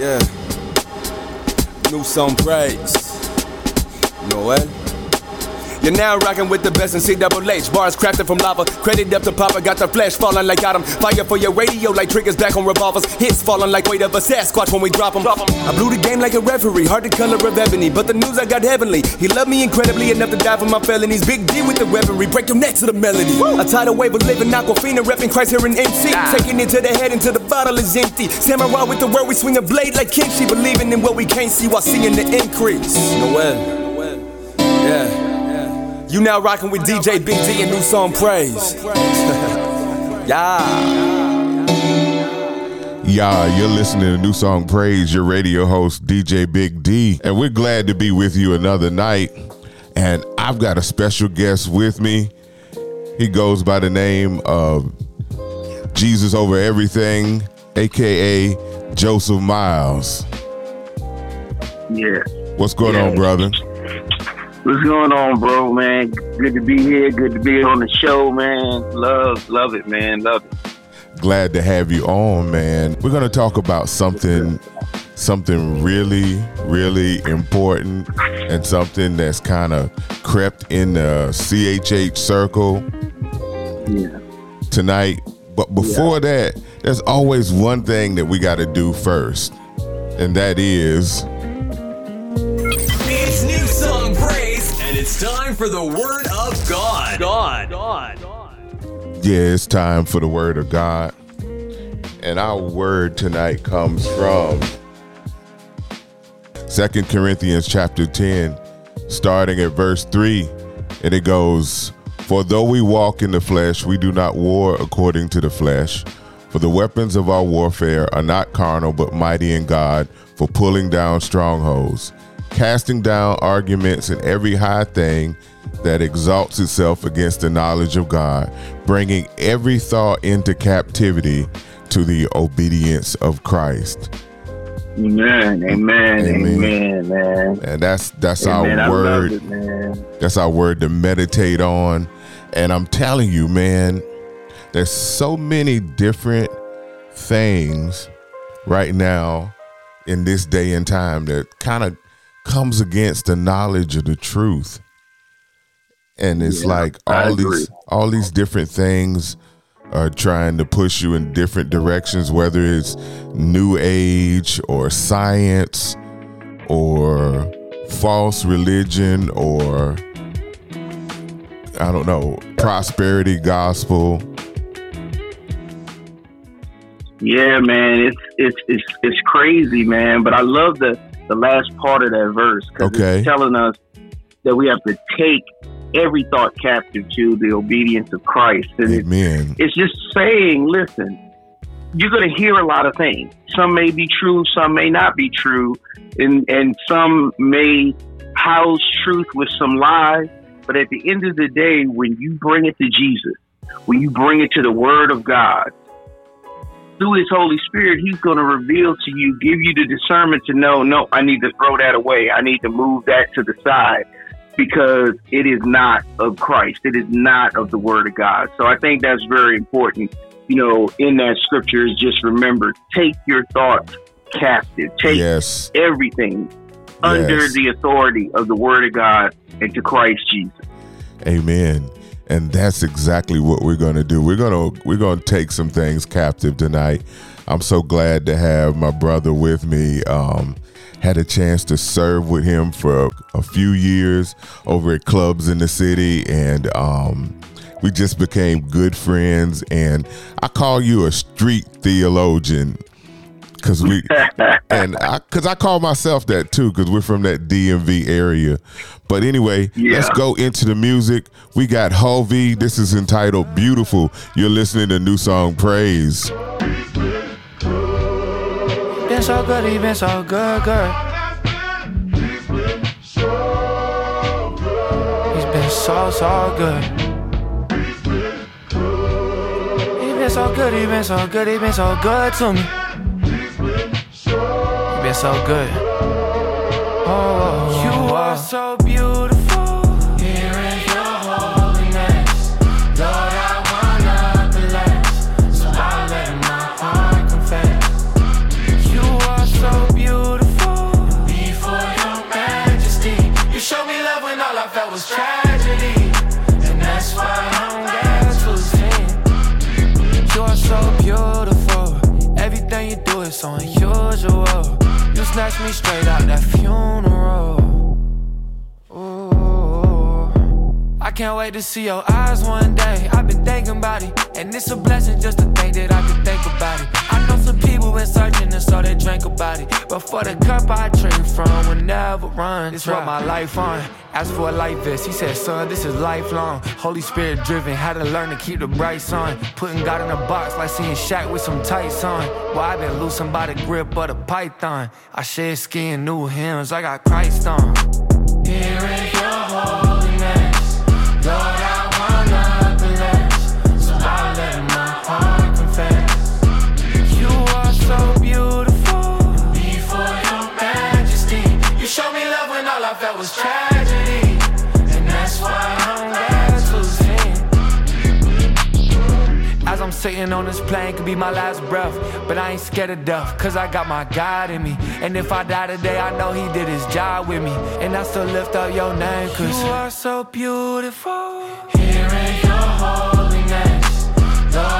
Yeah. New song praise. Noel. You're now rocking with the best in CWH. Bars crafted from lava. Credit up to Papa. Got the flesh falling like Adam. Fire for your radio like triggers back on revolvers. Hits falling like weight of a Sasquatch when we drop them. I blew the game like a referee. Hard to color of ebony. But the news I got heavenly. He loved me incredibly enough to die for my felonies. Big D with the weaponry. Break your neck to the melody. A tidal wave of living Aquafina. Repping Christ here in MC. Taking it to the head until the bottle is empty. Samurai with the word. We swing a blade like Kenshi. Believing in what we can't see while seeing the increase. Noel. Yeah. You now rocking with DJ Big D and new song Praise. yeah. Yeah, you're listening to New Song Praise, your radio host, DJ Big D. And we're glad to be with you another night. And I've got a special guest with me. He goes by the name of Jesus Over Everything, aka Joseph Miles. Yeah. What's going Yeah. on, brother? What's going on, bro, man? Good to be here. Good to be on the show, man. Love, love it, man. Love it. Glad to have you on, man. We're going to talk about something something really really important and something that's kind of crept in the CHH circle Yeah. tonight. But before that, there's always one thing that we got to do first. And that is it's time for the word of God. God. God. yeah, it's time for the word of God. And our word tonight comes from Second Corinthians chapter 10, starting at verse 3. And it goes, For though we walk in the flesh, we do not war according to the flesh. For the weapons of our warfare are not carnal, but mighty in God for pulling down strongholds, casting down arguments and every high thing that exalts itself against the knowledge of God, bringing every thought into captivity to the obedience of Christ. Amen. Amen. Amen. Amen, man. And that's that's Amen. Our word. it. That's our word to meditate on. And I'm telling you, man, there's so many different things right now in this day and time that kind of comes against the knowledge of the truth. And it's Yeah, like all these all these different things are trying to push you in different directions, whether it's new age or science or false religion or I don't know, prosperity gospel. Yeah, man. It's it's it's it's crazy, man. But I love the the last part of that verse because Okay. it's telling us that we have to take every thought captive to the obedience of Christ, and it's Amen. it's just saying, listen, you're going to hear a lot of things. Some may be true, some may not be true, and and some may house truth with some lies. But at the end of the day, when you bring it to Jesus, when you bring it to the Word of God, through His Holy Spirit, He's going to reveal to you, give you the discernment to know, no, I need to throw that away. I need to move that to the side because it is not of Christ. It is not of the Word of God. So I think that's very important. You know, in that scripture is just remember, take your thoughts captive. Take Yes. everything under Yes. the authority of the Word of God and to Christ Jesus. Amen. And that's exactly what we're going to do. We're going to we're going to take some things captive tonight. I'm so glad to have my brother with me. Um, had a chance to serve with him for a few years over at clubs in the city, and um, we just became good friends. And I call you a street theologian because we and I because I call myself that too because we're from that DMV area. But anyway, Yeah. let's go into the music. We got Hulvey. This is entitled "Beautiful." You're listening to new song Praise. Been so good, he been so good, good. He's been so, so good. He been so good, he been so good, he been so good to me. So good. Oh, you are oh. so beautiful. snatch me straight out that funeral. I can't wait to see your eyes one day. I've been thinking about it, and it's a blessing just to think that I can think about it. I know some people been searching, and so they drink about it. But for the cup I drink from, will never run. It's what my life on. Asked for a life vest, he said, son, this is lifelong. Holy Spirit driven, had to learn to keep the bright sun. Putting God in a box like seeing Shaq with some tights on. Well, i been losing by the grip of the python. I shed skin, new hymns, I got Christ on. Here Sitting on this plane could be my last breath. But I ain't scared of death, cause I got my God in me. And if I die today, I know He did His job with me. And I still lift up your name, cause you are so beautiful. Here in your holiness, Lord.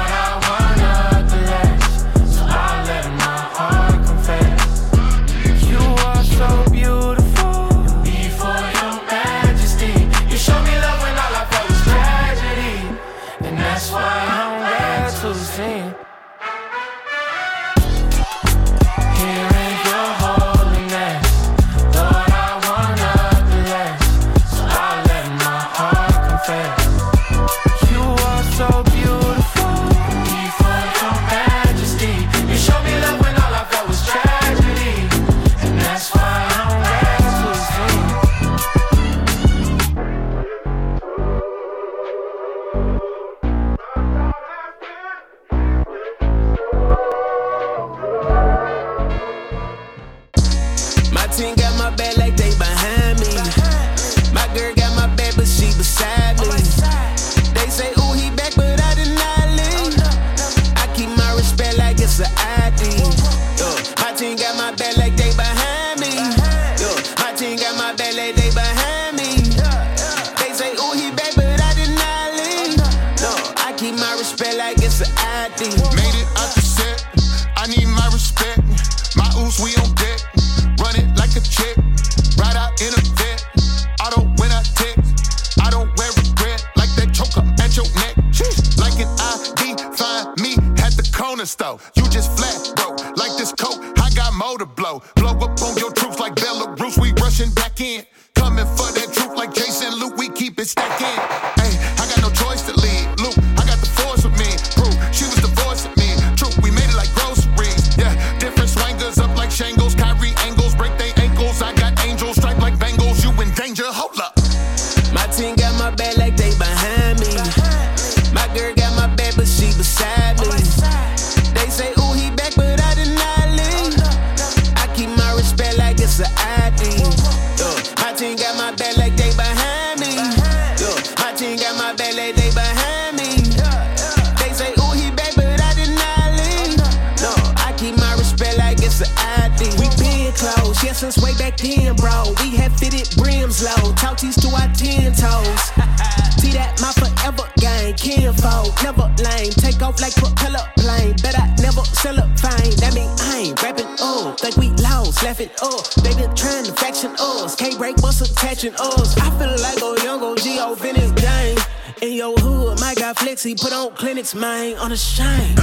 switching I feel like old young OG, old vintage gang. In your hood, my guy Flexi put on clinics, man, on a shine.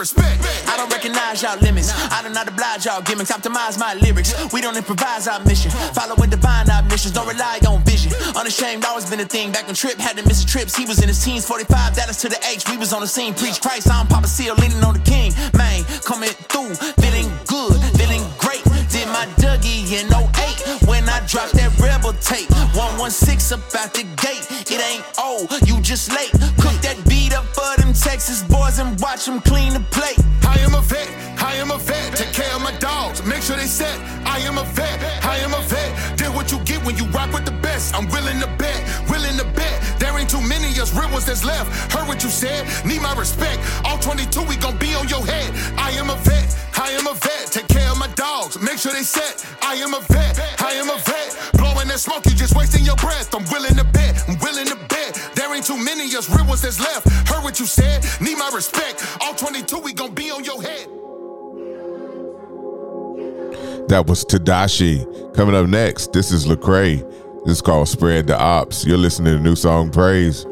respect. I don't recognize y'all limits. I do not oblige y'all gimmicks. Optimize my lyrics. We don't improvise our mission. Follow divine our missions. Don't rely on vision. Unashamed always been a thing. Back on trip, had to miss a trips. He was in his teens, 45 Dallas to the H. We was on the scene. Preach Christ. I'm Papa Seal, leaning on the king. Man, coming through, feeling good, feeling great. Did my Dougie in 08 when I dropped that rebel tape. 116 about the gate. It ain't old, you just late. Texas boys and watch them clean the plate. I am a vet, I am a vet. Take care of my dogs, make sure they set. I am a vet, I am a vet. Did what you get when you rock with the best. I'm willing to bet, willing to bet. There ain't too many us real ones that's left. Heard what you said, need my respect. All 22, we gon' be on your head. I am a vet, I am a vet. Take care of my dogs, make sure they set. I am a vet, I am a vet. Blowing that smoke, you just wasting your breath. I'm willing to bet too many us real ones that's left. Heard what you said, need my respect. All 22, we gon' be on your head. That was Tedashii. Coming up next, this is Lecrae. This is called Spread the Ops. You're listening to the New Song Praise.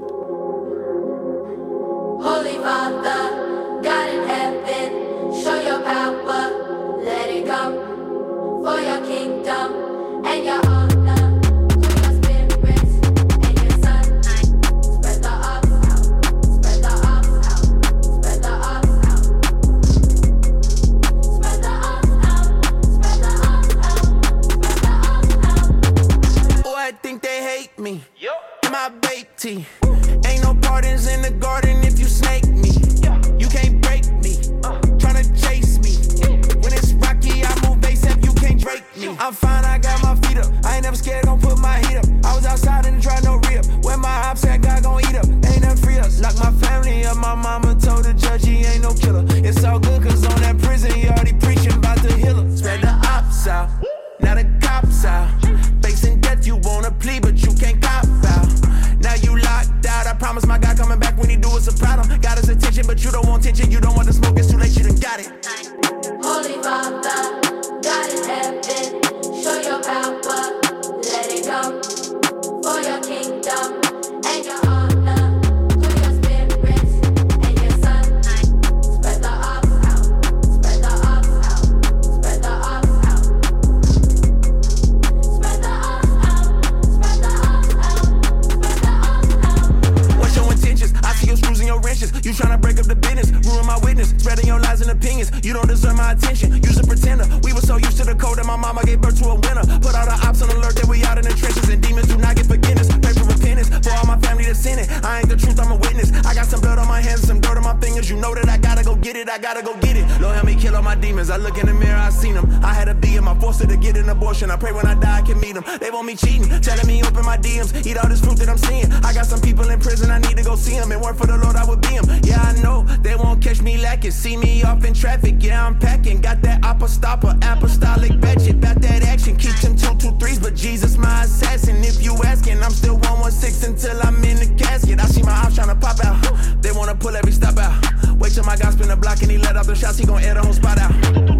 Wanna pull every stop out. Wait till my guy spin the block and he let out the shots, he gon' air the whole spot out.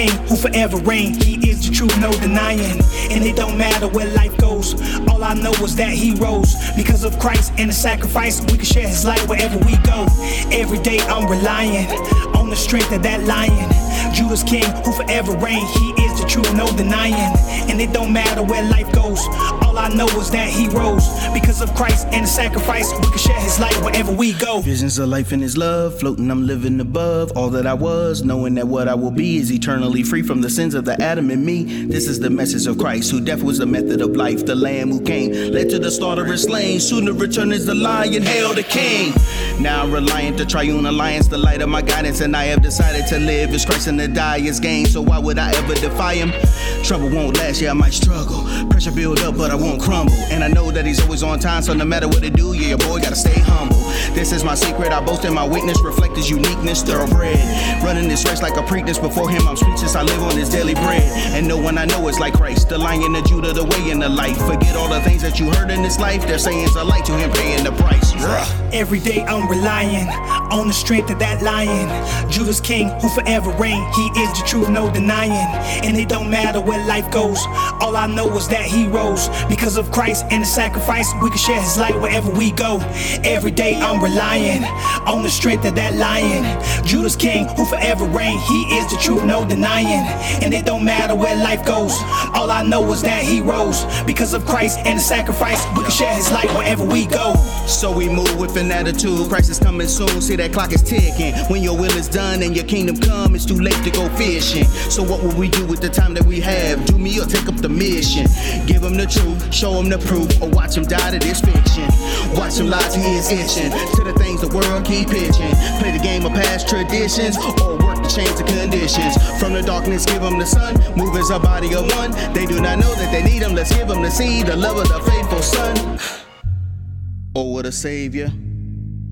King who forever reign. He is the truth, no denying. And it don't matter where life goes. All I know is that he rose. Because of Christ and the sacrifice, we can share his light wherever we go. Every day I'm relying on the strength of that lion. Judah's king who forever reign. He is the truth, no denying. And it don't matter where life goes. Know is that he rose. Because of Christ and the sacrifice, we can share his light wherever we go. Visions of life and his love, floating, I'm living above all that I was, knowing that what I will be is eternally free from the sins of the Adam in me. This is the message of Christ, who death was the method of life, the Lamb who came, led to the slaughter and slain. Soon to return is the lion, hail the king. Now I'm reliant to triune alliance, the light of my guidance, and I have decided to live as Christ and to die is gain. So why would I ever defy him? Trouble won't last, yeah, I might struggle. Pressure build up, but I won't crumble. And I know that he's always on time, so no matter what they do, yeah, your boy gotta stay humble. This is my secret, I boast in my weakness, reflect his uniqueness, thoroughbred. Running this race like a preakness, before him I'm speechless, I live on his daily bread. and no one I know is like Christ. The lion of Judah, the way in the life. Forget all the things that you heard in this life. Their sayings are light to him paying the price. Every day I'm relying on the strength of that lion. Judah's king who forever reign. He is the truth, no denying. And it don't matter where life goes. All I know is that he rose. Because of Christ and the sacrifice, we can share his light wherever we go. Every day I'm relying on the strength of that lion. Judah's king who forever reign. He is the truth, no denying. And it don't matter where life goes. All I know is that he rose. Because of Christ and the sacrifice, we can share his light wherever we go. So we move with an attitude. Christ is coming soon. See that clock is ticking. When your will is done and your kingdom come, it's too late to go fishing. So what will we do with the time that we have? Do me or take up the mission? Give him the truth, show him the proof, or watch him die to this fiction. Watch him lie till he is itching. To the things the world keep pitching. Play the game of past traditions, or work to change the conditions. From the darkness, give him the sun. Move as a body of one. They do not know that they need him. Let's give him the seed, the love of the faithful son. Oh, what a savior,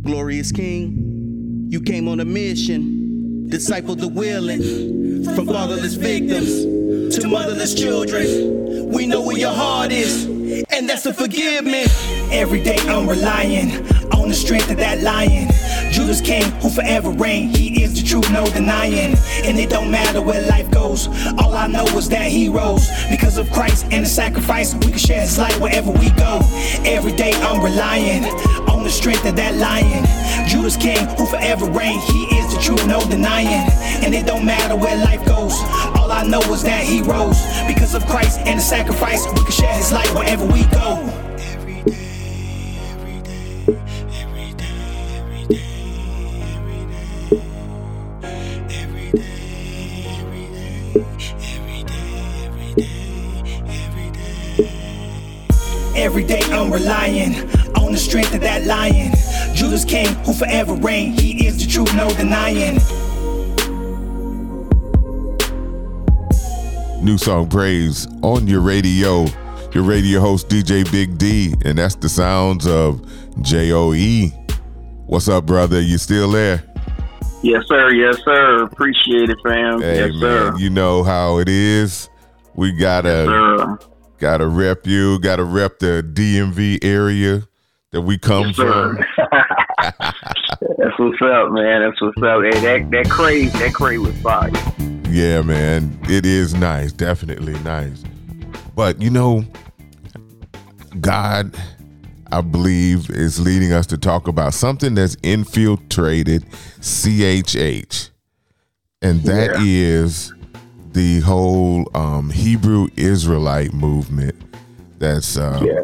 glorious king. You came on a mission, discipled the willing, from fatherless victims to motherless children. We know where your heart is, and that's to forgive me. Every day I'm relying on the strength of that lion. Judah's king who forever reign. He is the truth, no denying. And it don't matter where life goes. All I know is that he rose. Because of Christ and the sacrifice, we can share his light wherever we go. Every day I'm relying on the strength of that lion. Judah's king who forever reign. He is the truth, no denying. And it don't matter where life goes. All I know is that he rose. Because of Christ and the sacrifice, we can share his light wherever we go. Every day I'm relying on the strength of that lion. Judah's king who forever reign. He is the truth, no denying. New song praise on your radio. Your radio host DJ Big D, and that's the sounds of J O E. What's up, brother? You still there? Yes, sir. Yes, sir. Appreciate it, fam. Hey yes, man, sir. you know how it is. We gotta Sir. gotta rep you, gotta rep the DMV area that we come Yes, from. That's what's up, man. That's what's up. Hey, that that crave, that crave was fire. Yeah, man, it is nice, definitely nice. But you know, God, I believe, is leading us to talk about something that's infiltrated CHH, and that is the whole um, Hebrew Israelite movement. That's uh, Yeah.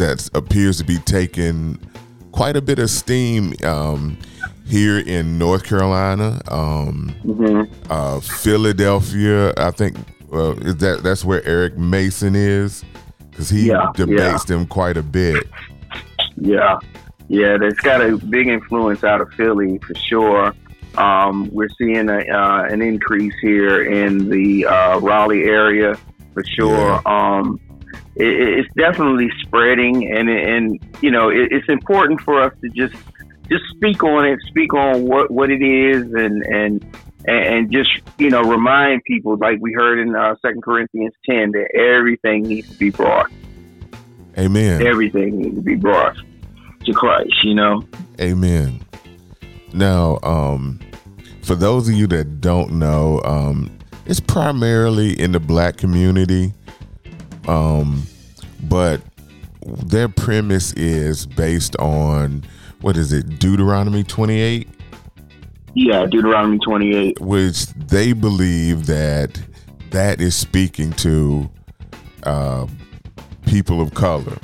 That appears to be taking quite a bit of steam um, here in North Carolina, um, uh, Philadelphia. I think uh, that that's where Eric Mason is because he Yeah, debates them quite a bit. Yeah, yeah, that's got a big influence out of Philly for sure. Um, we're seeing a, uh, an increase here in the uh, Raleigh area for sure. Um, it, it's definitely spreading, and and you know it, it's important for us to just just speak on it, speak on what what it is, and and and just you know remind people, like we heard in uh, Second Corinthians ten, that everything needs to be brought. Amen. Everything needs to be brought to Christ. You know. Amen. Now, um, for those of you that don't know, um, it's primarily in the black community, um, but their premise is based on what is it, Deuteronomy twenty eight, Yeah, Deuteronomy 28. which they believe that that is speaking to uh, people of color.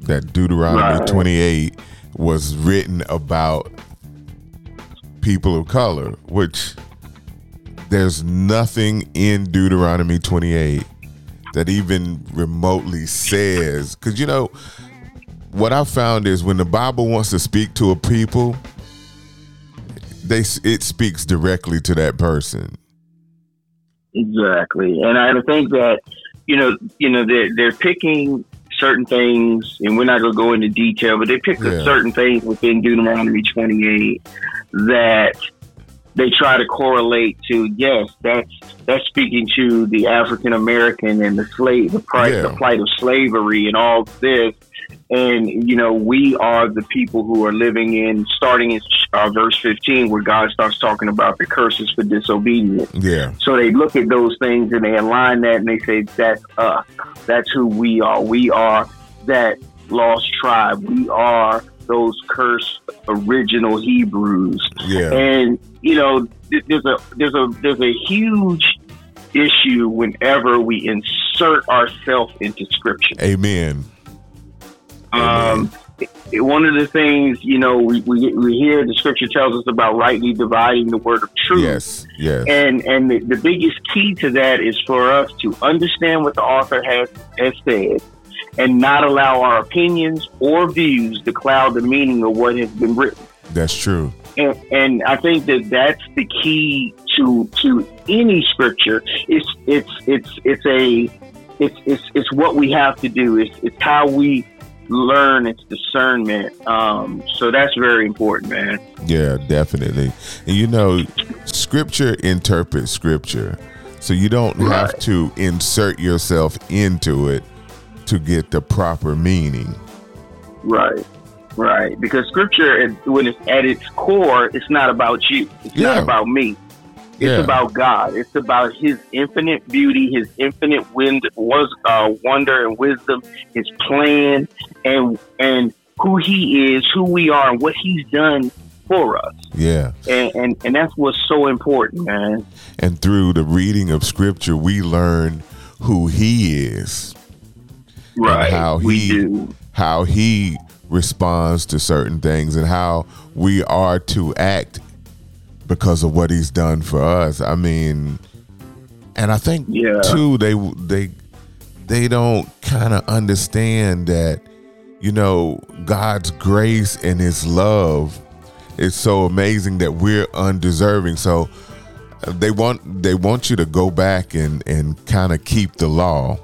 That Deuteronomy Right. 28 was written about people of color, which there's nothing in Deuteronomy 28 that even remotely says, because you know, what I found is when the Bible wants to speak to a people, they it speaks directly to that person. Exactly, and I think that you know, you know, they're they're picking certain things, and we're not going to go into detail, but they pick Yeah. certain things within Deuteronomy 28 that they try to correlate to yes, that's that's speaking to the African American and the slave, the plight, Yeah. the plight of slavery, and all this. And you know, we are the people who are living in, starting in uh, verse fifteen, where God starts talking about the curses for disobedience. Yeah. So they look at those things and they align that and they say, that's us. That's who we are. We are that lost tribe. We are those cursed original Hebrews. Yeah. And, you know, there's a, there's a, there's a huge issue whenever we insert ourselves into scripture. Amen. Um, it- one of the things, you know, we, we, we hear the scripture tells us about rightly dividing the word of truth. Yes. Yes. And and the, the biggest key to that is for us to understand what the author has has said, and not allow our opinions or views to cloud the meaning of what has been written. That's true. And, and I think that that's the key to to any scripture. It's it's it's it's a it's it's it's what we have to do. It's it's how we learn. It's discernment. Um, so that's very important, man. Yeah, definitely. And you know, scripture interprets scripture. So you don't have to insert yourself into it to get the proper meaning. Right, right. Because scripture, when it's at its core, it's not about you. It's Yeah. not about me. It's Yeah. about God. It's about His infinite beauty, His infinite wind, was uh, wonder and wisdom, His plan, and and who He is, who we are, and what He's done for us. Yeah. And and, and that's what's so important, man. And through the reading of scripture, we learn who he is. Right. How he how he responds to certain things and how we are to act because of what he's done for us. I mean, and I think Yeah. too they they they don't kind of understand that you know God's grace and his love is so amazing that we're undeserving. So uh, they want they want you to go back and and kind of keep the law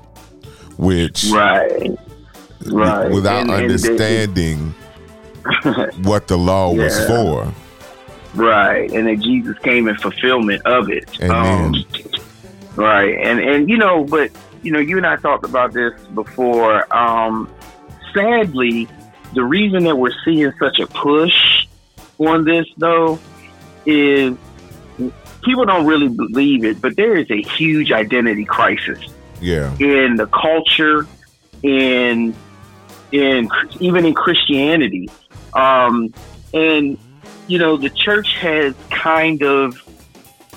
which Right. Right. without And- understanding what the law was for. Right, and that Jesus came in fulfillment of it. Amen. Um, right, and and you know, but you know, you and I talked about this before. Um, sadly, the reason that we're seeing such a push on this, though, is people don't really believe it, but there is a huge identity crisis Yeah. in the culture, in in even in Christianity, um, and you know the church has kind of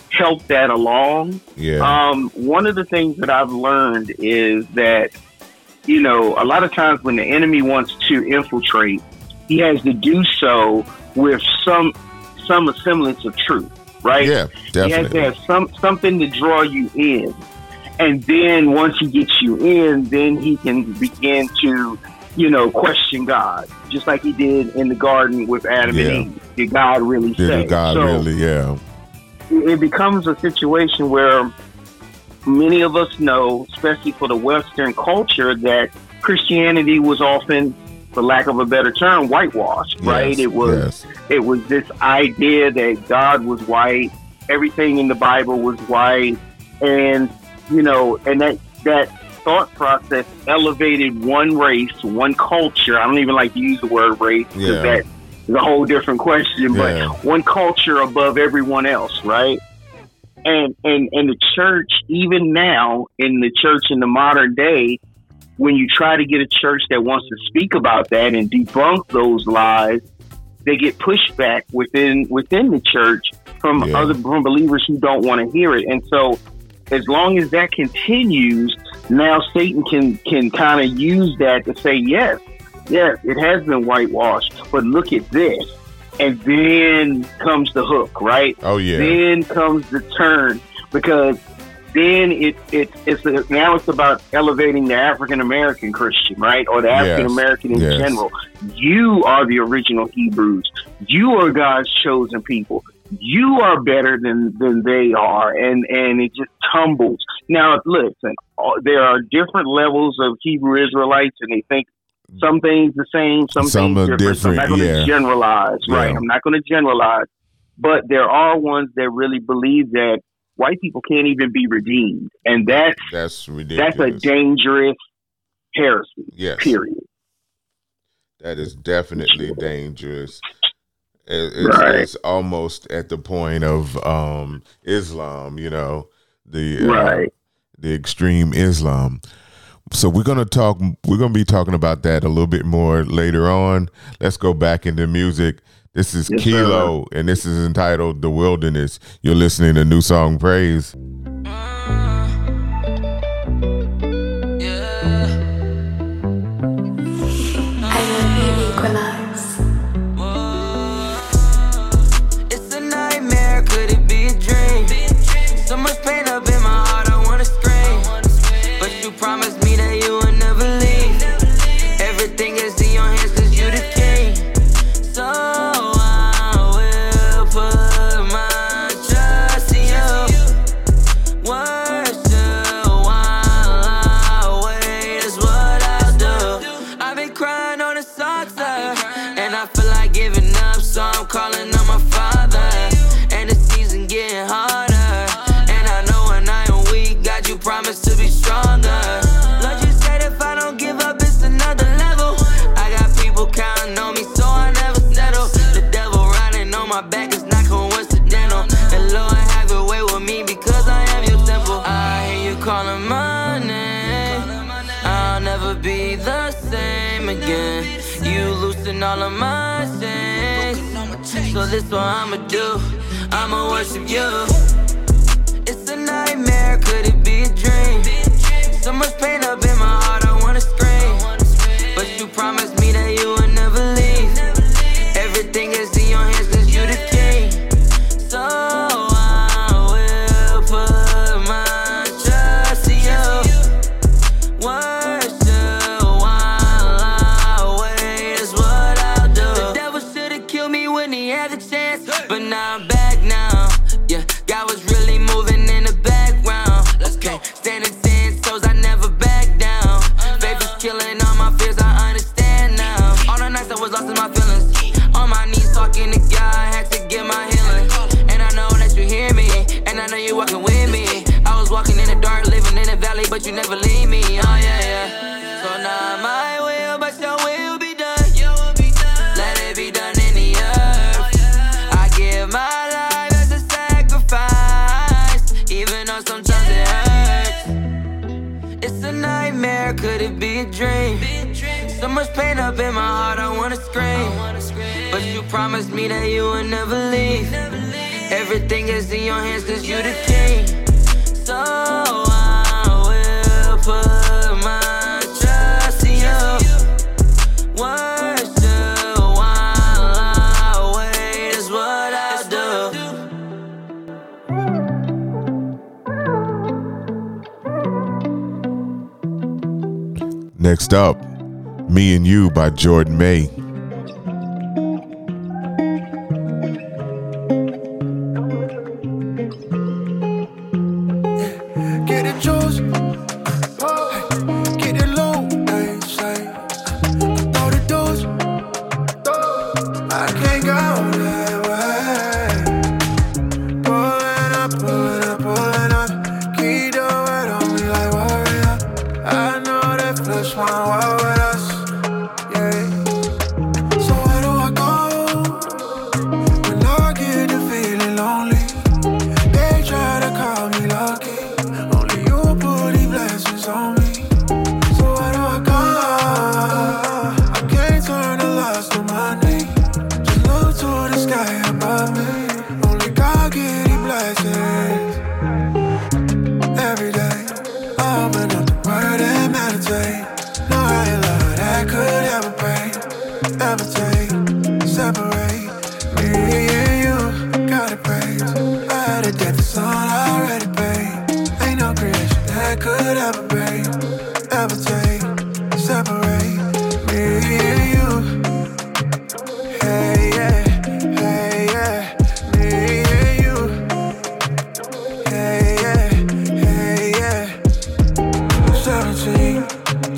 helped that along. Yeah. Um, one of the things that I've learned is that you know a lot of times when the enemy wants to infiltrate, he has to do so with some some semblance of truth, right? Yeah, definitely. He has to have some something to draw you in. And then once he gets you in, then he can begin to, you know, question God, just like he did in the garden with Adam Yeah. and Eve. Did God really Did say? God So really? Yeah. it becomes a situation where many of us know, especially for the Western culture, that Christianity was often, for lack of a better term, whitewashed. Right? It was yes. it was this idea that God was white, everything in the Bible was white, and you know, and that that thought process elevated one race, one culture. I don't even like to use the word race because Yeah. that is a whole different question. Yeah. But one culture above everyone else, right? And and and the church, even now in the church in the modern day, when you try to get a church that wants to speak about that and debunk those lies, they get pushback within within the church from Yeah. other from believers who don't want to hear it. And so, as long as that continues, now Satan can can kind of use that to say, yes, yes, it has been whitewashed, but look at this. And then comes the hook, right? Oh yeah. Then comes the turn because then it, it it's now it's about elevating the African American Christian, right, or the African American in Yes. general. You are the original Hebrews. You are God's chosen people you are better than than they are and and it just tumbles now listen uh, there are different levels of hebrew israelites and they think some things the same some, some things different. different. So i'm not going to yeah. generalize right yeah. i'm not going to generalize but there are ones that really believe that white people can't even be redeemed and that's that's ridiculous. that's a dangerous heresy yes period that is definitely dangerous it's, right. it's almost at the point of um, Islam, you know, the uh, right. Uh, the extreme Islam. So we're gonna talk. We're gonna be talking about that a little bit more later on. Let's go back into music. This is yes, Kilo, sir. and this is entitled "The Wilderness." You're listening to New Song Praise. all of my sins. So this what I'ma do. I'ma worship you. It's a nightmare, could it be a dream? So much pain up in my heart, I wanna scream. up in my heart, I wanna scream. But you promised me that you would never leave. Everything is in your hands, cause you the king. So I will put Next up, me and You by Jordan May.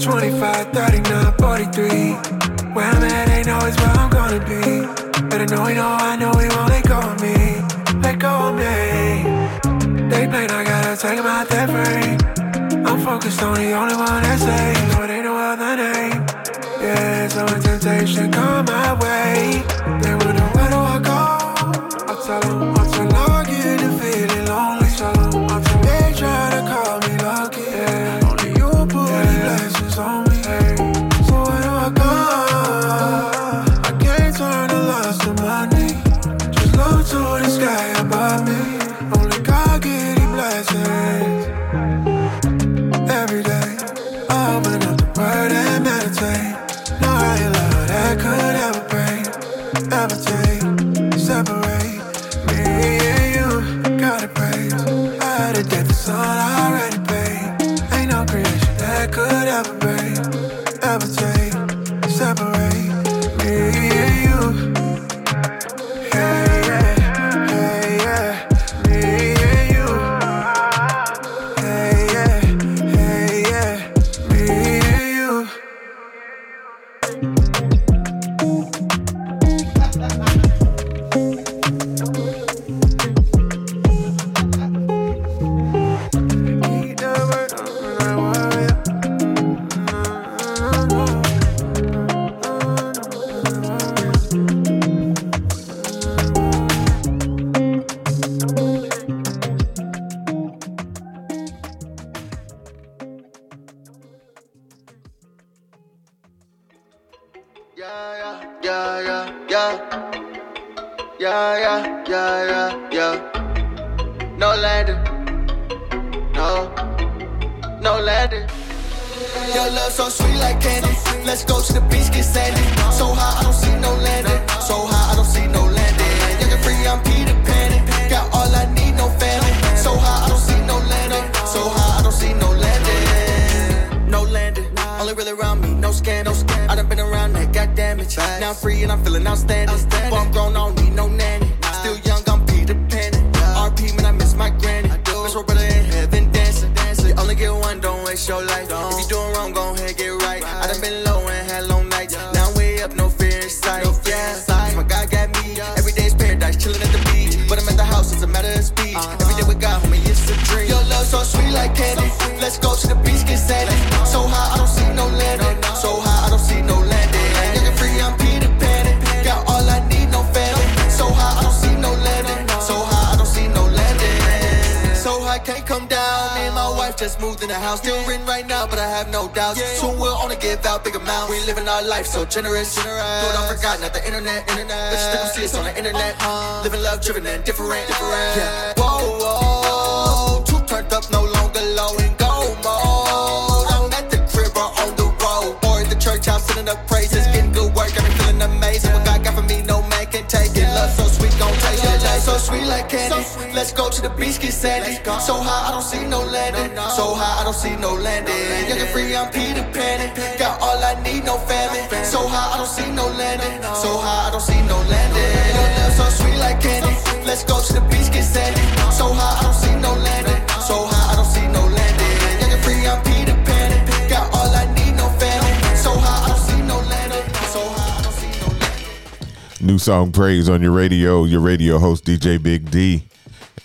25, 39, 43. Where I'm at ain't always where I'm gonna be. But I know you know, I know you won't let go of me. Let go of me. They plan I gotta take him out that frame. I'm focused on the only one that's safe. No, it ain't no other name. Yeah, so when temptation come my way, they will Yeah, yeah, yeah, yeah. No landing. No. No landing. Your love so sweet like candy. Let's go to the beach, get sandy. So high, I don't see no landing. So high, I don't see no landing. Young and free, I'm Peter Pan. Got all I need, no family. So high, I don't see no landing. So high, I don't see no landing. No landing. Only really around me, no scandal. I done been around that, got damage. Now I'm free and I'm feeling outstanding. But I'm grown, I don't need no nanny. Your life. If you doing wrong, go ahead, get right. I done been low and had long nights. Now I'm way up, no fear in sight. Yeah, my God got me. Every day's paradise, chilling at the beach. But I'm at the house, it's a matter of speech. Every day with God, homie, it's a dream. Your love so sweet like candy. Let's go to the beach, get sandy. Just moved in the house. Still renting right now, but I have no doubts. Soon we'll only give out big amounts. We living our life so generous. Do it all forgotten at the internet. internet. Bitches still see us on the internet. huh? Living love driven and different. different. Yeah. Whoa, whoa. Two turned up, no longer low and go mode. I'm at the crib or on the road. Or at the church house, sending up praises. Getting good work, got me feeling amazing. So sweet like candy. Let's go to the beach, get sandy. So high, I don't see no landing. So high, I don't see no landing. Young and free, I'm Peter Pan. Got all I need, no family. So high, I don't see no landing. So high, I don't see no landing. Your love so sweet like candy. Let's go to the beach, get sandy. So high, I don't see no landing. New song praise on your radio, your radio host DJ Big D.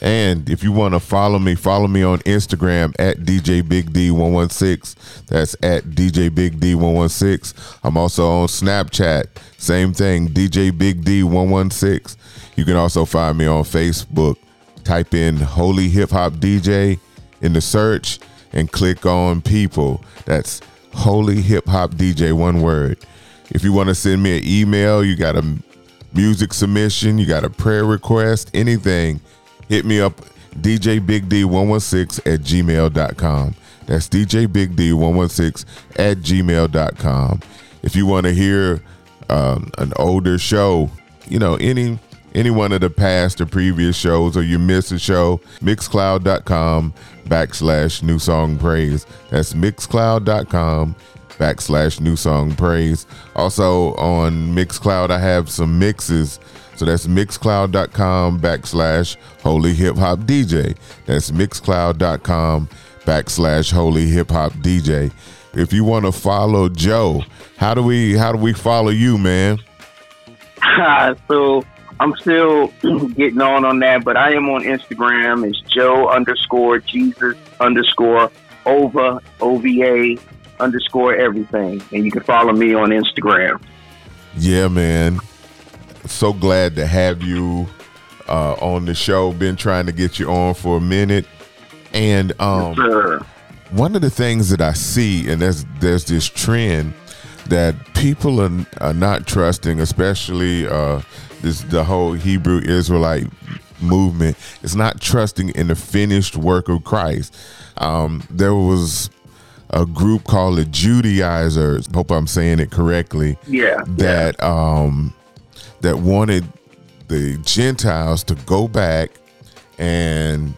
And if you want to follow me, follow me on Instagram at DJ Big D116. That's at DJ Big D116. I'm also on Snapchat. Same thing, DJ Big D116. You can also find me on Facebook. Type in Holy Hip Hop DJ in the search and click on people. That's Holy Hip Hop DJ, one word. If you want to send me an email, you got a music submission, you got a prayer request, anything, hit me up djbigd116 at gmail.com. That's djbigd116 at gmail.com. If you want to hear um, an older show, you know, any any one of the past or previous shows or you miss a show, mixcloud.com backslash new song praise. That's mixcloud.com backslash new song praise. Also on Mixcloud, I have some mixes. So that's mixcloud.com backslash holy hip hop DJ. That's mixcloud.com backslash holy hip hop DJ. If you want to follow Joe, how do we how do we follow you, man? so I'm still getting on on that, but I am on Instagram. It's Joe underscore Jesus underscore Ova OVA underscore everything, and you can follow me on Instagram. Yeah, man. So glad to have you uh, on the show. Been trying to get you on for a minute, and um, Sure. one of the things that I see, and there's there's this trend that people are, are not trusting, especially uh, this the whole Hebrew Israelite movement is not trusting in the finished work of Christ. Um, there was a group called the Judaizers. Hope I'm saying it correctly. Yeah. That um, that wanted the Gentiles to go back and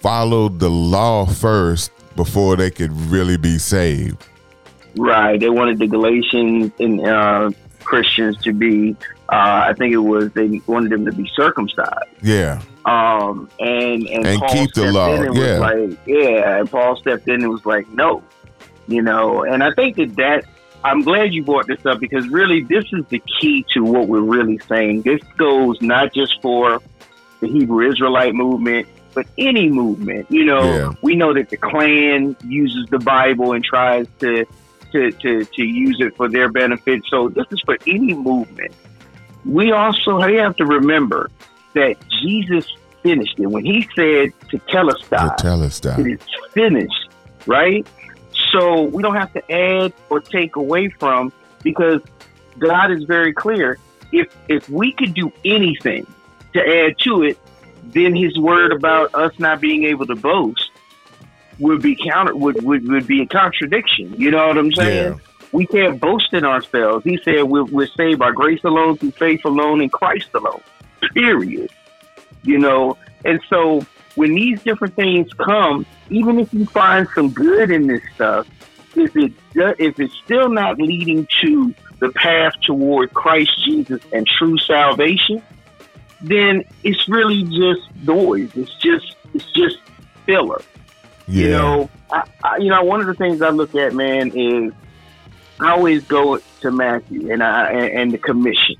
follow the law first before they could really be saved. Right. They wanted the Galatians and uh, Christians to be. Uh, I think it was they wanted them to be circumcised. Yeah. Um, and and, And Paul keep the law, In and yeah. Was like, yeah. And Paul stepped in and was like, no, you know. And I think that that I'm glad you brought this up because really this is the key to what we're really saying. This goes not just for the Hebrew Israelite movement, but any movement. You know, Yeah. we know that the Klan uses the Bible and tries to to, to, to use it for their benefit. So this is for any movement. We also have to remember that Jesus finished it. When he said Tetelestai, To tell us that. it is finished, right? So we don't have to add or take away from because God is very clear. If if we could do anything to add to it, then his word about us not being able to boast would be counter would, would, would be a contradiction. You know what I'm saying? Yeah. We can't boast in ourselves. He said we're, we're saved by grace alone, through faith alone, in Christ alone. Period. You know, and so when these different things come, even if you find some good in this stuff, if it if it's still not leading to the path toward Christ Jesus and true salvation, then it's really just noise. It's just it's just filler. You Yeah. know, I, I, you know, one of the things I look at, man, is I always go to Matthew and I and, the commission.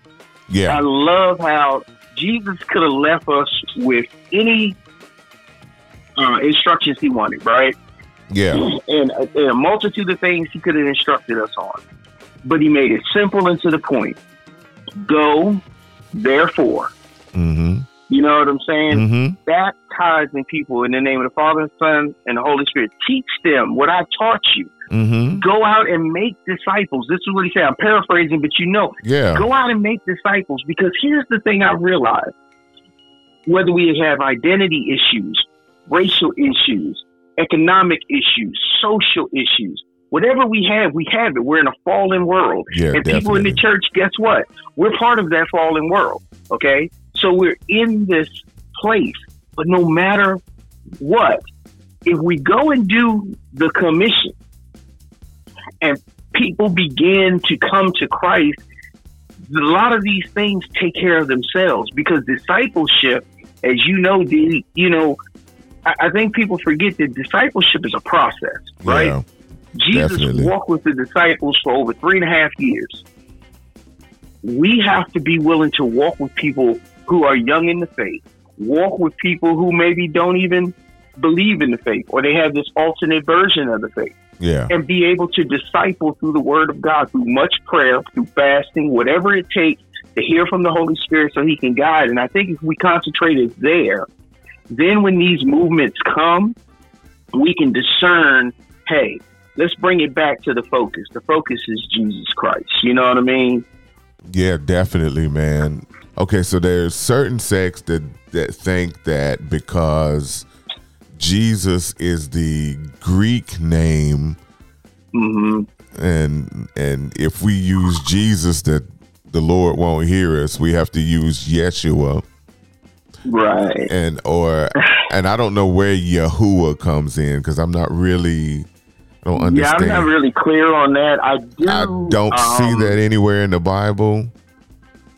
Yeah. I love how Jesus could have left us with any uh, instructions he wanted, right? Yeah. And, and a multitude of things he could have instructed us on, but he made it simple and to the point. Go, therefore. Mm-hmm. You know what I'm saying? Mm-hmm. Baptizing people in the name of the Father, and Son, and the Holy Spirit. Teach them what I taught you. Mm-hmm. Go out and make disciples. This is what he said. I'm paraphrasing, but you know, Yeah. go out and make disciples because here's the thing I realized. Whether we have identity issues, racial issues, economic issues, social issues, whatever we have, we have it. We're in a fallen world. Yeah, and people in the church, guess what? We're part of that fallen world. Okay? So we're in this place. But no matter what, if we go and do the commission and people begin to come to Christ, a lot of these things take care of themselves because discipleship, as you know, the you know, I, I think people forget that discipleship is a process, right? Yeah. Jesus definitely. walked with the disciples for over three and a half years. We have to be willing to walk with people who are young in the faith, walk with people who maybe don't even believe in the faith or they have this alternate version of the faith Yeah. and be able to disciple through the word of God, through much prayer, through fasting, whatever it takes to hear from the Holy Spirit so he can guide. And I think if we concentrated there, then when these movements come, we can discern, hey, let's bring it back to the focus. The focus is Jesus Christ. You know what I mean? Yeah, definitely, man. Okay, so there's certain sects that that think that because Jesus is the Greek name, Mm-hmm. and and if we use Jesus, that the Lord won't hear us. We have to use Yeshua, Right. and or and I don't know where Yahuwah comes in because I'm not really I don't understand. Yeah. I'm not really clear on that. I do. I don't see um, that anywhere in the Bible.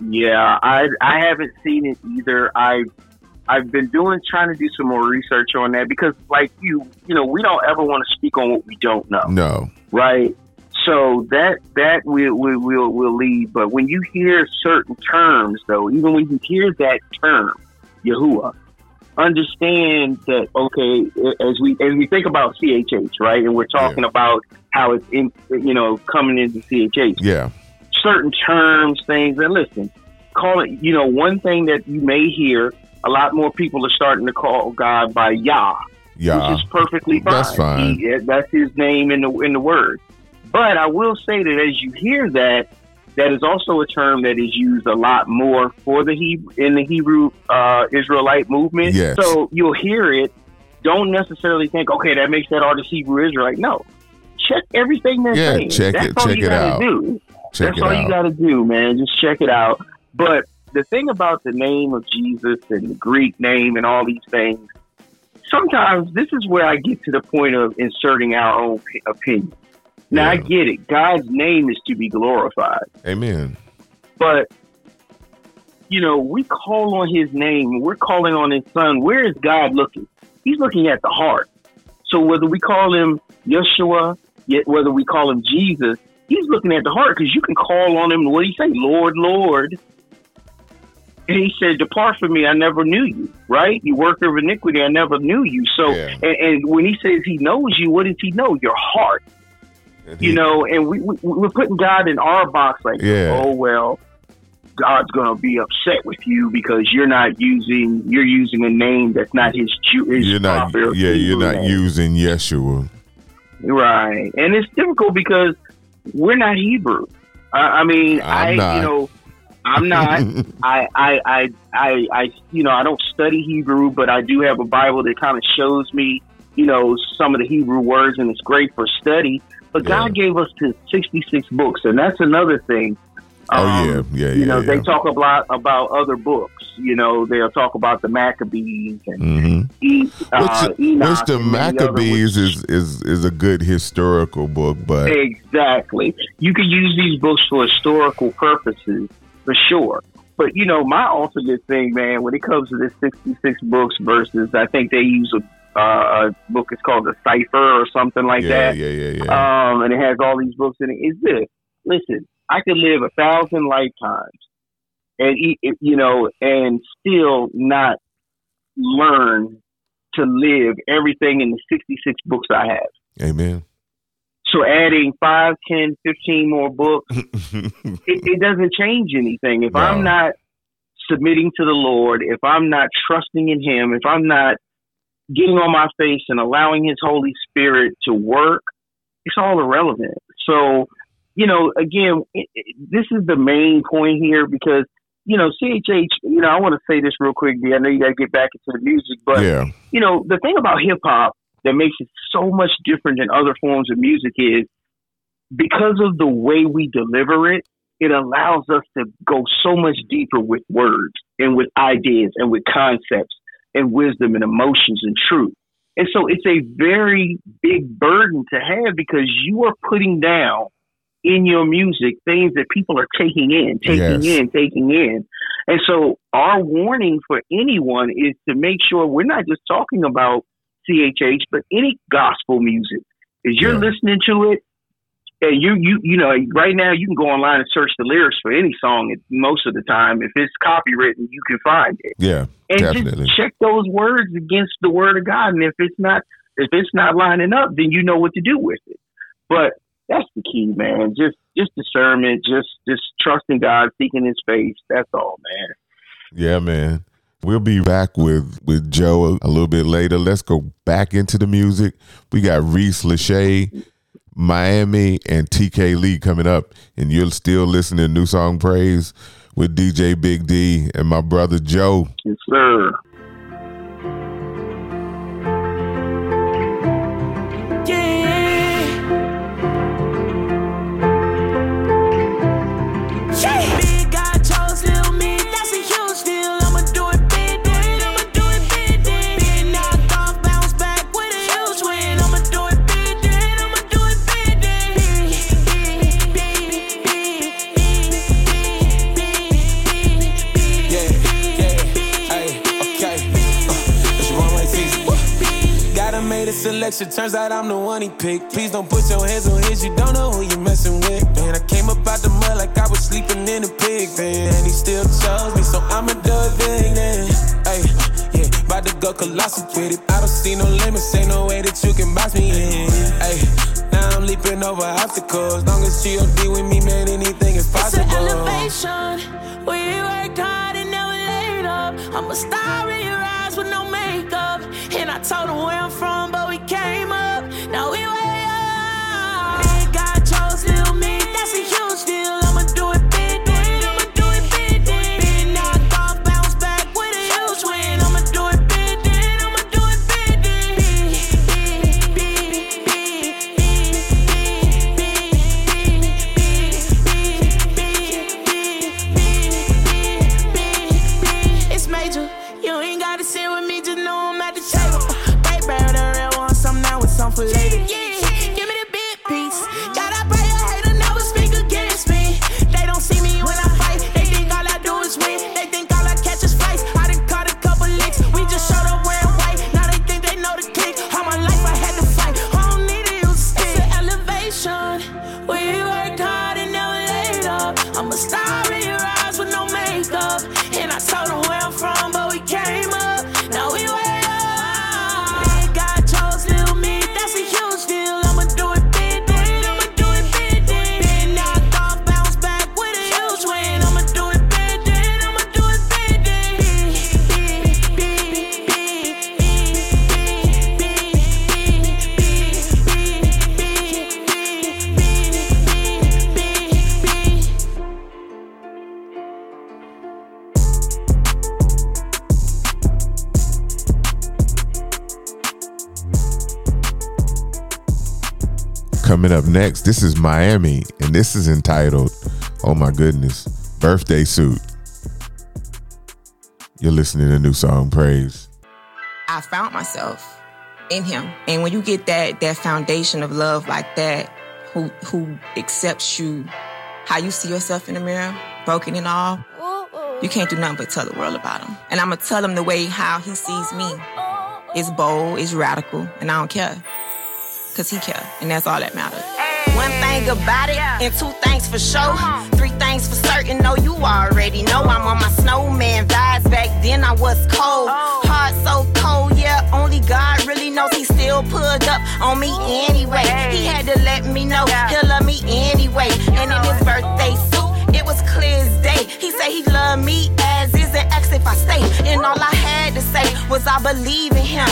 Yeah, I I haven't seen it either. I I've been doing trying to do some more research on that because like you, you know, we don't ever want to speak on what we don't know, No. right? So that that we'll we'll we'll, we'll leave. But when you hear certain terms, though, even when you hear that term, Yahuwah, understand that okay, as we as we think about CHH, right, and we're talking about how it's in, you know, coming into CHH. Yeah. Certain terms, things, and listen, call it. You know, one thing that you may hear, a lot more people are starting to call God by Yah, Yeah. which is perfectly fine. That's fine. He- that's his name in the in the word. But I will say that as you hear that, that is also a term that is used a lot more for the Hebrew in the Hebrew uh, Israelite movement. Yes. So you'll hear it. Don't necessarily think, okay, that makes that artist Hebrew Israelite. No, check everything they're Yeah, saying. check That's it- all check you it out. Do. Check That's all out. you got to do, man. Just check it out. But the thing about the name of Jesus and the Greek name and all these things, sometimes this is where I get to the point of inserting our own p- opinion. Now I get it. God's name is to be glorified, Amen. but you know we call on His name. We're calling on His Son. Where is God looking? He's looking at the heart. So whether we call Him Yeshua, yet whether we call Him Jesus, He's looking at the heart because you can call on Him. What do you say, Lord, Lord? And he said, "Depart from me, I never knew you." Right? You worker of iniquity, I never knew you. So, and, and when he says he knows you, what does he know? Your heart. You know, and we, we we're putting God in our box, like, Yeah. oh well, God's gonna be upset with you because you're not using you're using a name that's not his Jew- his You're not. Yeah, you're not name. using Yeshua. Right. And it's difficult because we're not Hebrew. I, I mean, I'm I, not. you know, I'm not. I, I, I, I, I, you know, I don't study Hebrew, but I do have a Bible that kind of shows me, you know, some of the Hebrew words, and it's great for study. But God gave us to 66 books, and that's another thing. Oh Um, yeah, yeah, you know, yeah. they talk a lot about other books. You know, they'll talk about the Maccabees and hmm E- uh, which, Enoch which the and many other Maccabees is, is is a good historical book, but Exactly. You can use these books for historical purposes, for sure. But you know, my ultimate thing, man, when it comes to this sixty-six books versus, I think they use a, uh, a book. It's called a cipher or something like yeah, that. yeah, yeah, yeah. Um, and it has all these books in it. Is this? Listen, I could live a thousand lifetimes, and eat, you know, and still not learn to live everything in the sixty-six books I have. Amen. So adding five, ten, fifteen more books, it, it doesn't change anything. If I'm not submitting to the Lord, if I'm not trusting in Him, if I'm not getting on my face and allowing His Holy Spirit to work, it's all irrelevant. So, you know, again, it, it, this is the main point here because, you know, CHH, you know, I want to say this real quick, D. I know you got to get back into the music, but yeah, you know, the thing about hip hop that makes it so much different than other forms of music is because of the way we deliver it, it allows us to go so much deeper with words and with ideas and with concepts and wisdom and emotions and truth. And so it's a very big burden to have because you are putting down in your music things that people are taking in, taking Yes. in, taking in. And so our warning for anyone is to make sure we're not just talking about CHH, but any gospel music. Is you're listening to it, and you you you know right now you can go online and search the lyrics for any song. Most of the time, if it's copywritten, you can find it yeah, and definitely. just check those words against the word of God. And if it's not if it's not lining up, then you know what to do with it. But that's the key, man. Just just discernment, just just trusting God, seeking His face. That's all, man. Yeah, man. We'll be back with with Joe a little bit later. Let's go back into the music. We got Reese Lachey, Miami, and TK Lee coming up, and you're still listening to New Song Praise with DJ Big D and my brother Joe. Yes, sir. selection. Turns out I'm the one he picked. Please don't put your hands on his, you don't know who you're messing with. Man, I came up out the mud like I was sleeping in a pig pen. And he still chose me, so I'm a dud thing then. Hey, yeah, about to go colossal with it. I don't see no limits, ain't no way that you can box me in. Hey, now I'm leaping over obstacles. Long as she OD with me, Coming up next, this is Miami, and this is entitled, oh my goodness, Birthday Suit. You're listening to New Song Praise. I found myself in him. And when you get that that foundation of love like that, who who accepts you how you see yourself in the mirror, broken and all, you can't do nothing but tell the world about him. And I'm gonna tell him the way how he sees me. It's bold, it's radical, and I don't care. Cause he care, and that's all that matters. One thing about it, and two things for sure. Three things for certain, no, you already know I'm on my snowman vibes. Back then I was cold, heart so cold, yeah. Only God really knows he still pulled up on me anyway. He had to let me know he'll love me anyway. And in his birthday suit, it was clear as day. He said he loved me as and asked if I stay. And all I had to say was I believe in him.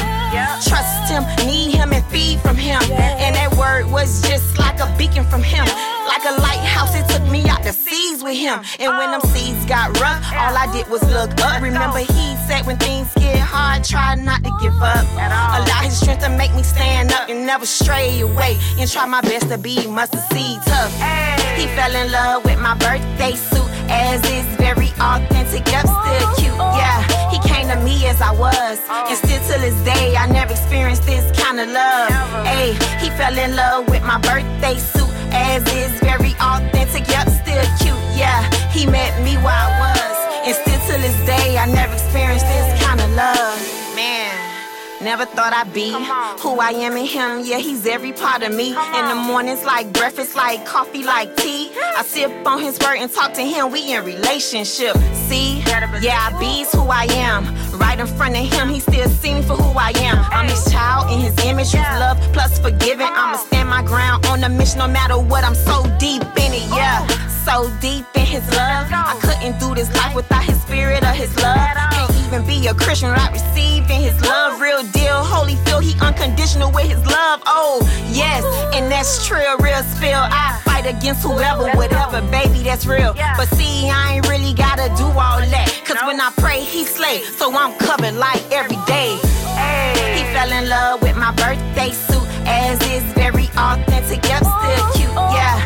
Trust him, need him, and feed from him. And that word was just like a beacon from him. Like a lighthouse, it took me out the seas with him. And when them seas got rough, all I did was look up. Remember, he said when things get hard, try not to give up. Allow his strength to make me stand up and never stray away. And try my best to be mustard seed tough. He fell in love with my birthday suit, as is very authentic, yep, still cute. Yeah, to me as I was, and still till this day, I never experienced this kind of love. Hey, he fell in love with my birthday suit, as is very authentic, yep, still cute. Yeah, he met me where I was, and still till this day, I never experienced this kind of love. Man. Never thought I'd be who I am in him. Yeah, he's every part of me. In the mornings, like breakfast, like coffee, like tea. I sip on his word and talk to him. We in relationship. See, yeah, I be's who I am. Right in front of him, he still see me for who I am. I'm his child in his image, with love plus forgiving. I'ma stand my ground on the mission, no matter what. I'm so deep in it, yeah. So deep in his love. I couldn't do this life without his spirit or his love. Can't even be a Christian without receiving his love. Real deal, holy feel, he unconditional with his love. Oh, yes, and that's true, real spill. I fight against whoever, whatever, baby, that's real. But see, I ain't really gotta do all that. Cause when I pray, he slay. So I'm covered like every day. He fell in love with my birthday suit, as is very authentic, yep, still cute. Yeah,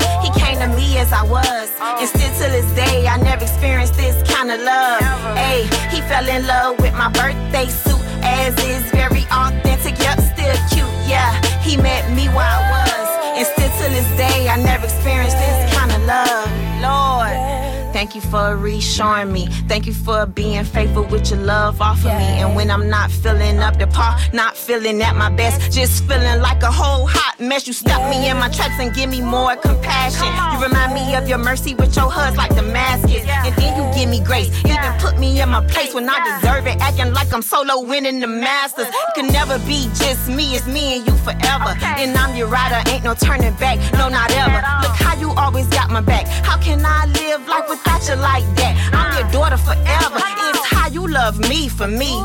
to me as I was, oh. and still till this day, I never experienced this kind of love. Hey, he fell in love with my birthday suit, as is very authentic, yep, still cute. Yeah, he met me where I was, and still till this day, I never experienced this kind of love. Lord. Thank you for reassuring me. Thank you for being faithful with your love off of me. And when I'm not feeling up to par, not feeling at my best, just feeling like a whole hot mess, you stop me in my tracks and give me more compassion. You remind me of your mercy with your hugs like the Damascus. And then you give me grace. Even put me in my place when I deserve it, acting like I'm solo winning the masters. It can never be just me, it's me and you forever. And I'm your rider, ain't no turning back, no, not ever. Look how you always got my back. How can I live life without you like that? I'm your daughter forever. It's how you love me for me.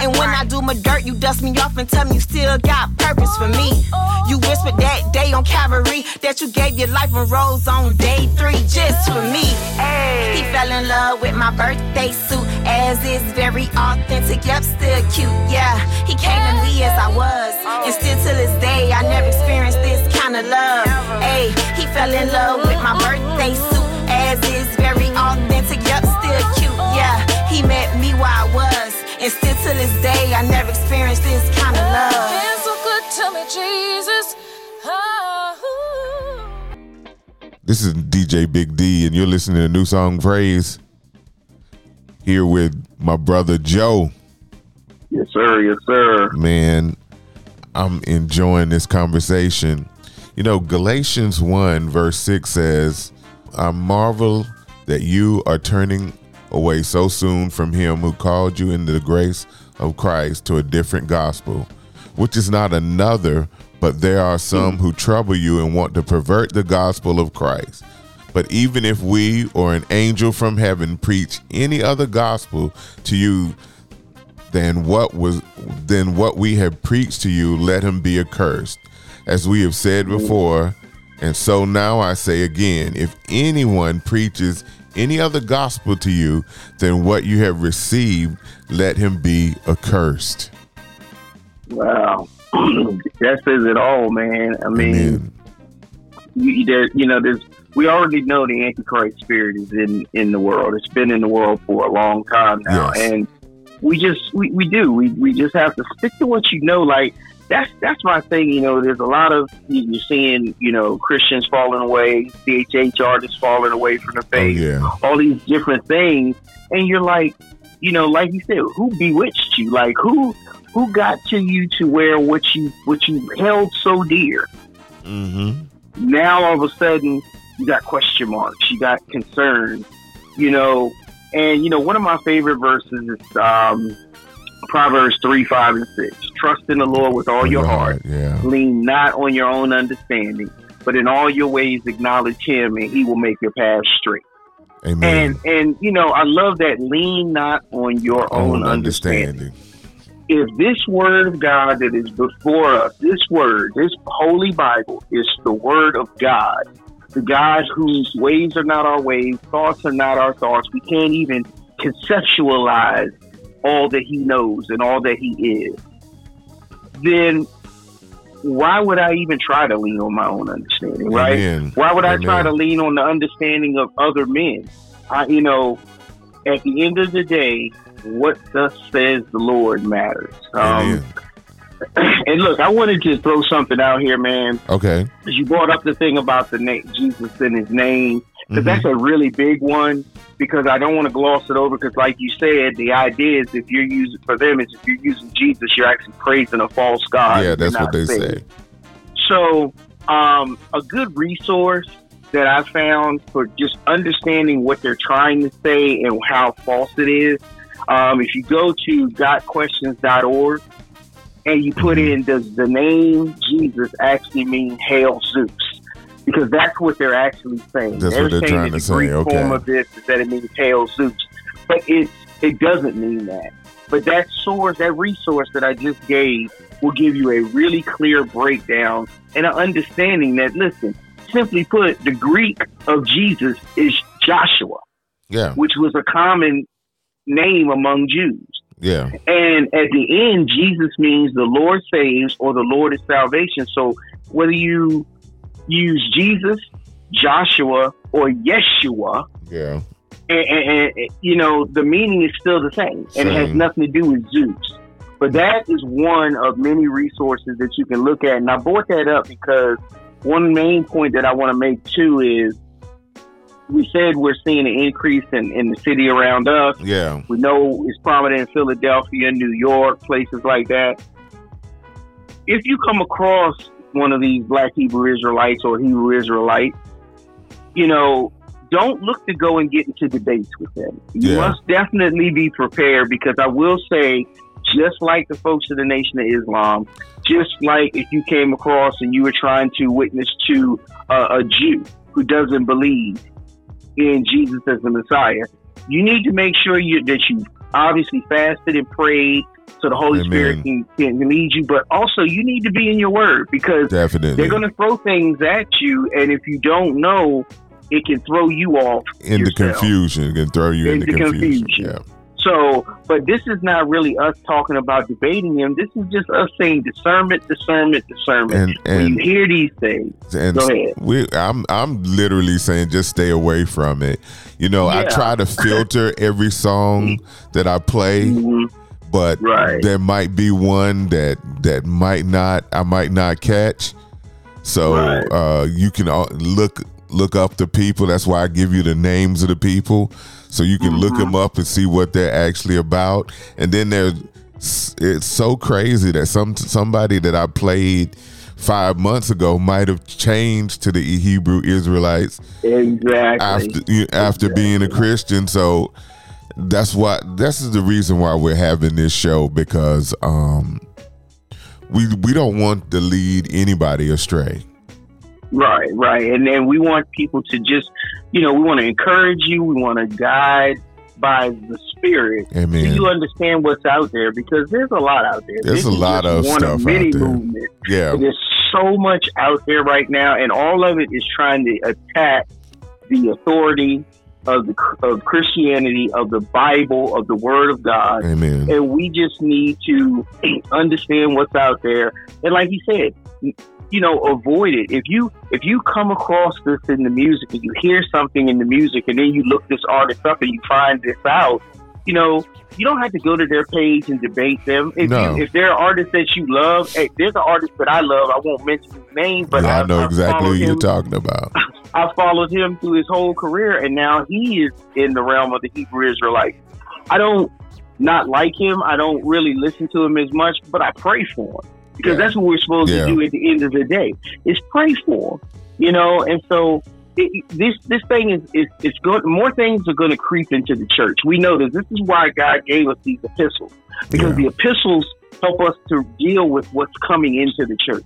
And when I do my dirt, you dust me off and tell me you still got purpose for me. You whispered that day on Calvary that you gave your life a rose on day three just for me. He fell in love with my birthday suit, as is very authentic, yep, still cute. Yeah, he came to me as I was, and still to this day, I never experienced this kind of love. Hey, he fell in love with my birthday suit, as is and still to this day, I never experienced this kind of love. Been so good to me, Jesus. Oh, This is DJ Big D, and you're listening to a New Song Praise. Here with my brother Joe. Yes, sir. Yes, sir. Man, I'm enjoying this conversation. You know, Galatians 1, verse 6 says, I marvel that you are turning away so soon from him who called you into the grace of Christ to a different gospel, which is not another, but there are some who trouble you and want to pervert the gospel of Christ. But even if we or an angel from heaven preach any other gospel to you than what was than what we have preached to you, let him be accursed. As we have said before, and so now I say again, if anyone preaches any other gospel to you than what you have received, let him be accursed. Wow, that says it all, man. I mean, you, there, you know, there's we already know the Antichrist spirit is in in the world. It's been in the world for a long time now, Yes. and we just we, we do we we just have to stick to what you know. Like that's that's my thing. You know, there's a lot of you- you're seeing you know Christians falling away, CHH artists falling away from the faith, yeah. all these different things, and you're like, you know, like you said, who bewitched you? Like who who got to you to where what you what you held so dear? Mm-hmm. now all of a sudden you got question marks, you got concerns, you know. And you know, one of my favorite verses is um, Proverbs three, five, and six. Trust in the Lord with all your heart. Yeah. Lean not on your own understanding, but in all your ways acknowledge Him, and He will make your path straight. Amen. And and you know, I love that. Lean not on your own, Own understanding understanding. if this word of God that is before us, this word, this holy Bible, is the word of God, the God whose ways are not our ways, thoughts are not our thoughts, we can't even conceptualize all that He knows and all that He is, then why would I even try to lean on my own understanding, right? Amen. Why would I try to lean on the understanding of other men? I, you know, at the end of the day, what thus says the Lord matters. Um, and look, I wanted to throw something out here, man. Okay. You brought up the thing about the name Jesus and His name, because Mhm. that's a really big one. Because I don't want to gloss it over. Because, like you said, the idea is if you're using for them is if you're using Jesus, you're actually praising a false god. yeah, that's what they saved. say. So, um, a good resource that I found for just understanding what they're trying to say and how false it is, um, if you go to gotquestions.org and you put Mm-hmm. in, does the name Jesus actually mean Hail Zeus? Because that's what they're actually saying. That's they're what they're saying trying to the Greek say, okay. form of this is that it means Hail Zeus. But it, it doesn't mean that. But that source, that resource that I just gave, will give you a really clear breakdown and an understanding that, listen, simply put, the Greek of Jesus is Joshua, Yeah. which was a common name among Jews. Yeah. And at the end, Jesus means the Lord saves or the Lord is salvation. So whether you use Jesus, Joshua, or Yeshua, Yeah. and, and, and you know the meaning is still the same, and it has nothing to do with Zeus. But that is one of many resources that you can look at, and I brought that up because one main point that I want to make too is we said we're seeing an increase in, in the city around us. Yeah. We know it's prominent in Philadelphia, New York, places like that. If you come across one of these black Hebrew Israelites or Hebrew Israelites, you know, don't look to go and get into debates with them. You Yeah. must definitely be prepared because I will say, just like the folks of the Nation of Islam, just like if you came across and you were trying to witness to a, a Jew who doesn't believe in Jesus as the Messiah, you need to make sure you that you obviously fasted and prayed so the Holy Amen. Spirit can, can lead you, but also you need to be in your word because Definitely. they're going to throw things at you, and if you don't know, it can throw you off In the yourself. confusion, it can throw you into Into confusion. confusion. Yeah. So, but this is not really us talking about debating him. This is just us saying discernment, discernment, discernment. And- when you hear these things, and go ahead. we I'm I'm literally saying just stay away from it. You know, I try to filter every song that I play, Mm-hmm. But there might be one that that might not I might not catch. So uh, you can all- look look up the people. That's why I give you the names of the people, so you can look them up and see what they're actually about. And then there's it's so crazy that some somebody that I played five months ago might have changed to the Hebrew Israelites Exactly. after after being a Christian. So that's why this is the reason why we're having this show because um we we don't want to lead anybody astray. Right, right. And then we want people to just, you know, we want to encourage you. We want to guide by the Spirit. Amen. So you understand what's out there because there's a lot out there. There's This a lot of one stuff of many out there. movements. Yeah. There's so much out there right now, and all of it is trying to attack the authority of the of Christianity, of the Bible, of the Word of God. Amen. And we just need to understand what's out there. And like you said, you know, avoid it. If you if you come across this in the music and you hear something in the music and then you look this artist up and you find this out, you know, you don't have to go to their page and debate them. If No. you if there are artists that you love, hey, there's an artist that I love. I won't mention his name, but yeah, I know I've exactly what you're him talking about. I followed him through his whole career, and now he is in the realm of the Hebrew Israelites. I don't not like him. I don't really listen to him as much, but I pray for him because that's what we're supposed Yeah. to do at the end of the day is pray for him. You know, and so it, this this thing is is it's going. More things are going to creep into the church. We know this. This is why God gave us these epistles because the epistles help us to deal with what's coming into the church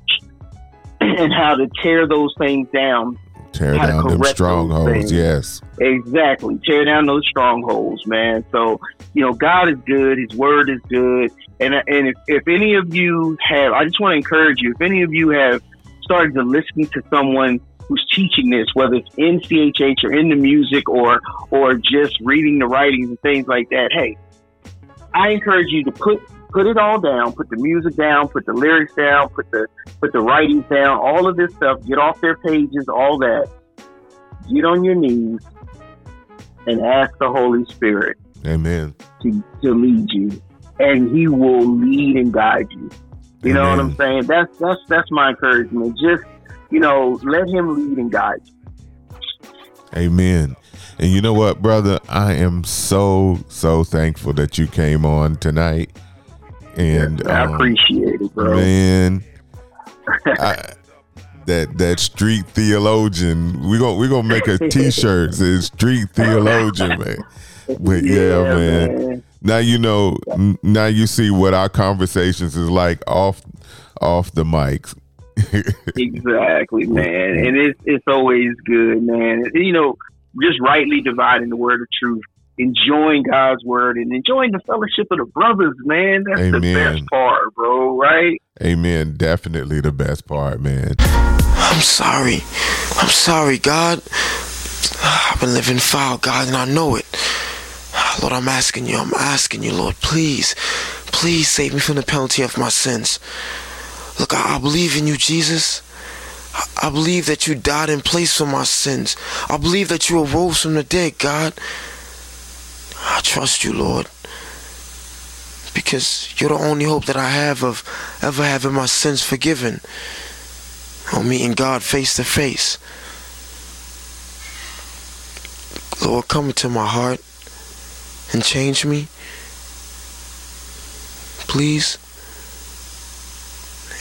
and how to tear those things down Tear down them strongholds. Yes. Exactly. Tear down those strongholds, man. So, you know, God is good. His word is good. And, and if, if any of you have, I just want to encourage you, if any of you have started to listen to someone who's teaching this, whether it's in CHH or in the music or, or just reading the writings and things like that, hey, I encourage you to put put it all down, put the music down, put the lyrics down, put the put the writings down, all of this stuff, get off their pages, all that. Get on your knees and ask the Holy Spirit Amen. to, to lead you. And he will lead and guide you. You know what I'm saying? That's that's that's my encouragement. Just, you know, let him lead and guide you. Amen. And you know what, brother? I am so so thankful that you came on tonight. And I um, appreciate it, bro. Man, I, that that street theologian. We gonna we gonna make a T-shirt says street theologian, man. But yeah, Yeah, man. man. Now you know. n- Now you see what our conversations is like off off the mics. exactly, man. And it's it's always good, man. You know, just rightly dividing the word of truth, enjoying God's word, and enjoying the fellowship of the brothers, man. That's the best part, bro. Right? Amen. Definitely the best part, man. I'm sorry. I'm sorry, God. I've been living foul, God, and I know it. Lord, I'm asking you, I'm asking you, Lord, please, please save me from the penalty of my sins. Look, I, I believe in you, Jesus. I, I believe that you died in place for my sins. I believe that you arose from the dead, God. I trust you, Lord. Because you're the only hope that I have of ever having my sins forgiven or meeting God face to face. Lord, come into my heart and change me. Please.